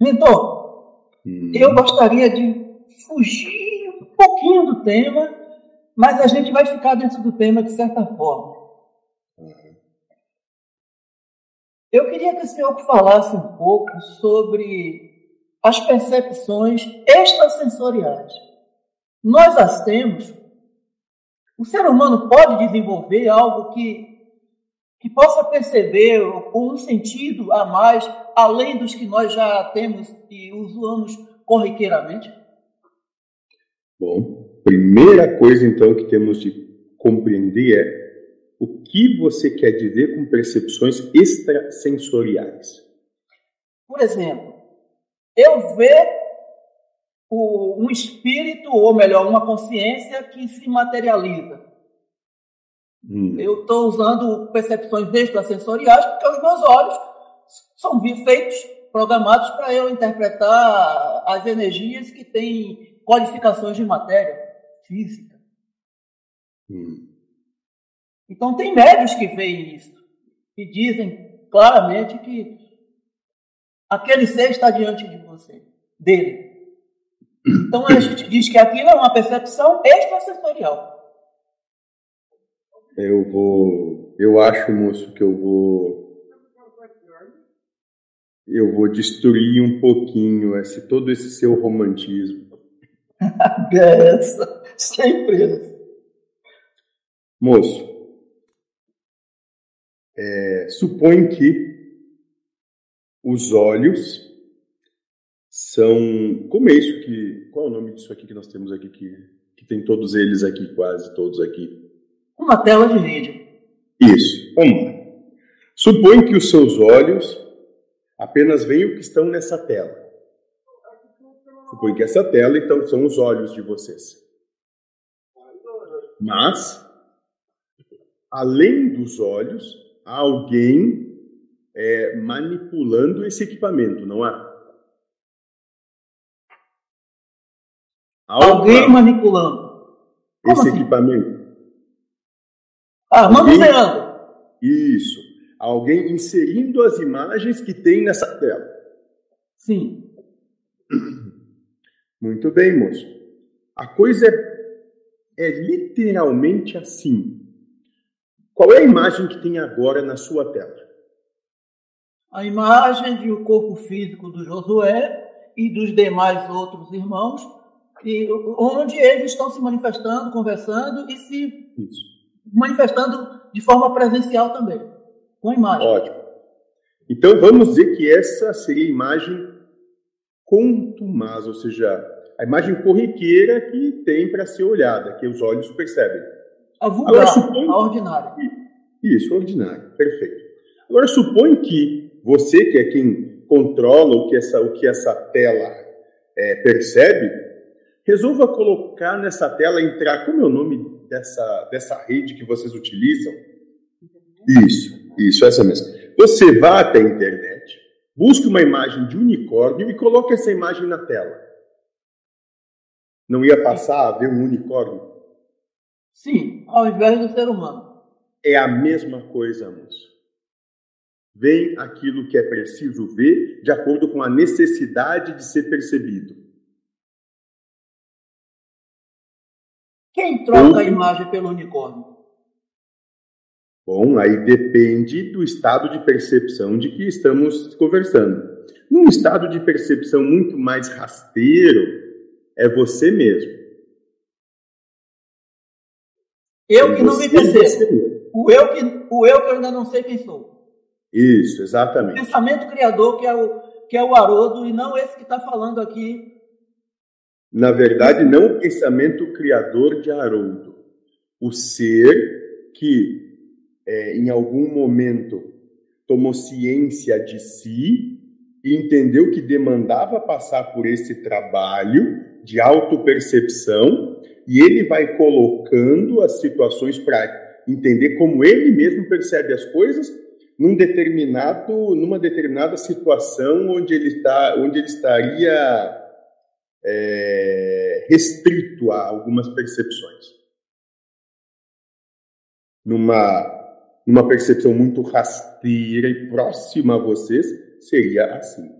Mentor, hum. eu gostaria de fugir um pouquinho do tema, mas a gente vai ficar dentro do tema de certa forma. Eu queria que o senhor falasse um pouco sobre as percepções extrasensoriais. Nós as temos. O ser humano pode desenvolver algo que, que possa perceber com um sentido a mais, além dos que nós já temos e usamos corriqueiramente? Bom, primeira coisa então que temos de compreender é o que você quer dizer com percepções extrasensoriais. Por exemplo, eu ver o, um espírito, ou melhor, uma consciência que se materializa. Hum. Eu estou usando percepções extrasensoriais porque os meus olhos são feitos, programados para eu interpretar as energias que têm qualificações de matéria física. Hum. Então, tem médios que veem isso e dizem claramente que aquele ser está diante de você, dele. Então, a gente diz que aquilo é uma percepção extrasensorial. Eu vou. Eu acho, moço, que eu vou. Eu vou destruir um pouquinho esse, todo esse seu romantismo. essa, sempre essa. Moço, é, supõe que os olhos são. Como é isso que. Qual é o nome disso aqui que nós temos aqui? Que, que tem todos eles aqui, quase todos aqui. Uma tela de vídeo. Isso, uma. Supõe que os seus olhos apenas veem o que estão nessa tela. Supõe que essa tela, então, são os olhos de vocês. Mas, além dos olhos, alguém é, manipulando esse equipamento, não há? Alguém manipulando. Como esse assim? equipamento. Ah, manuseando. Isso. Alguém inserindo as imagens que tem nessa tela. Sim. Muito bem, moço. A coisa é, é literalmente assim. Qual é a imagem que tem agora na sua tela? A imagem de o corpo físico do Josué e dos demais outros irmãos, e onde eles estão se manifestando, conversando e se Isso. Manifestando de forma presencial também, com a imagem. Ótimo. Então vamos dizer que essa seria a imagem contumaz, ou seja, a imagem corriqueira que tem para ser olhada, que os olhos percebem. A vulgar, Agora, supõe... a ordinária. Isso, ordinária, perfeito. Agora, supõe que você, que é quem controla o que essa, o que essa tela é, percebe, resolva colocar nessa tela, entrar, como é o nome dessa, dessa rede que vocês utilizam? Isso, isso, essa mesmo. Você vá até a internet, busque uma imagem de unicórnio e coloque essa imagem na tela. Não ia passar a ver um unicórnio? Sim, ao invés do ser humano. É a mesma coisa, moço. Vem aquilo que é preciso ver de acordo com a necessidade de ser percebido. Quem troca a imagem pelo unicórnio? Bom, aí depende do estado de percepção de que estamos conversando. Num estado de percepção muito mais rasteiro, é você mesmo. Eu que não me percebo. O eu, que, o eu que eu ainda não sei quem sou. Isso, exatamente. O pensamento criador, que é o, que é o Haroldo, e não esse que está falando aqui. Na verdade, não o pensamento criador de Haroldo. O ser que, é, em algum momento, tomou ciência de si e entendeu que demandava passar por esse trabalho de autopercepção e ele vai colocando as situações para entender como ele mesmo percebe as coisas num determinado, numa determinada situação onde ele está, onde ele estaria é, restrito a algumas percepções. Numa, numa percepção muito rasteira e próxima a vocês, seria assim.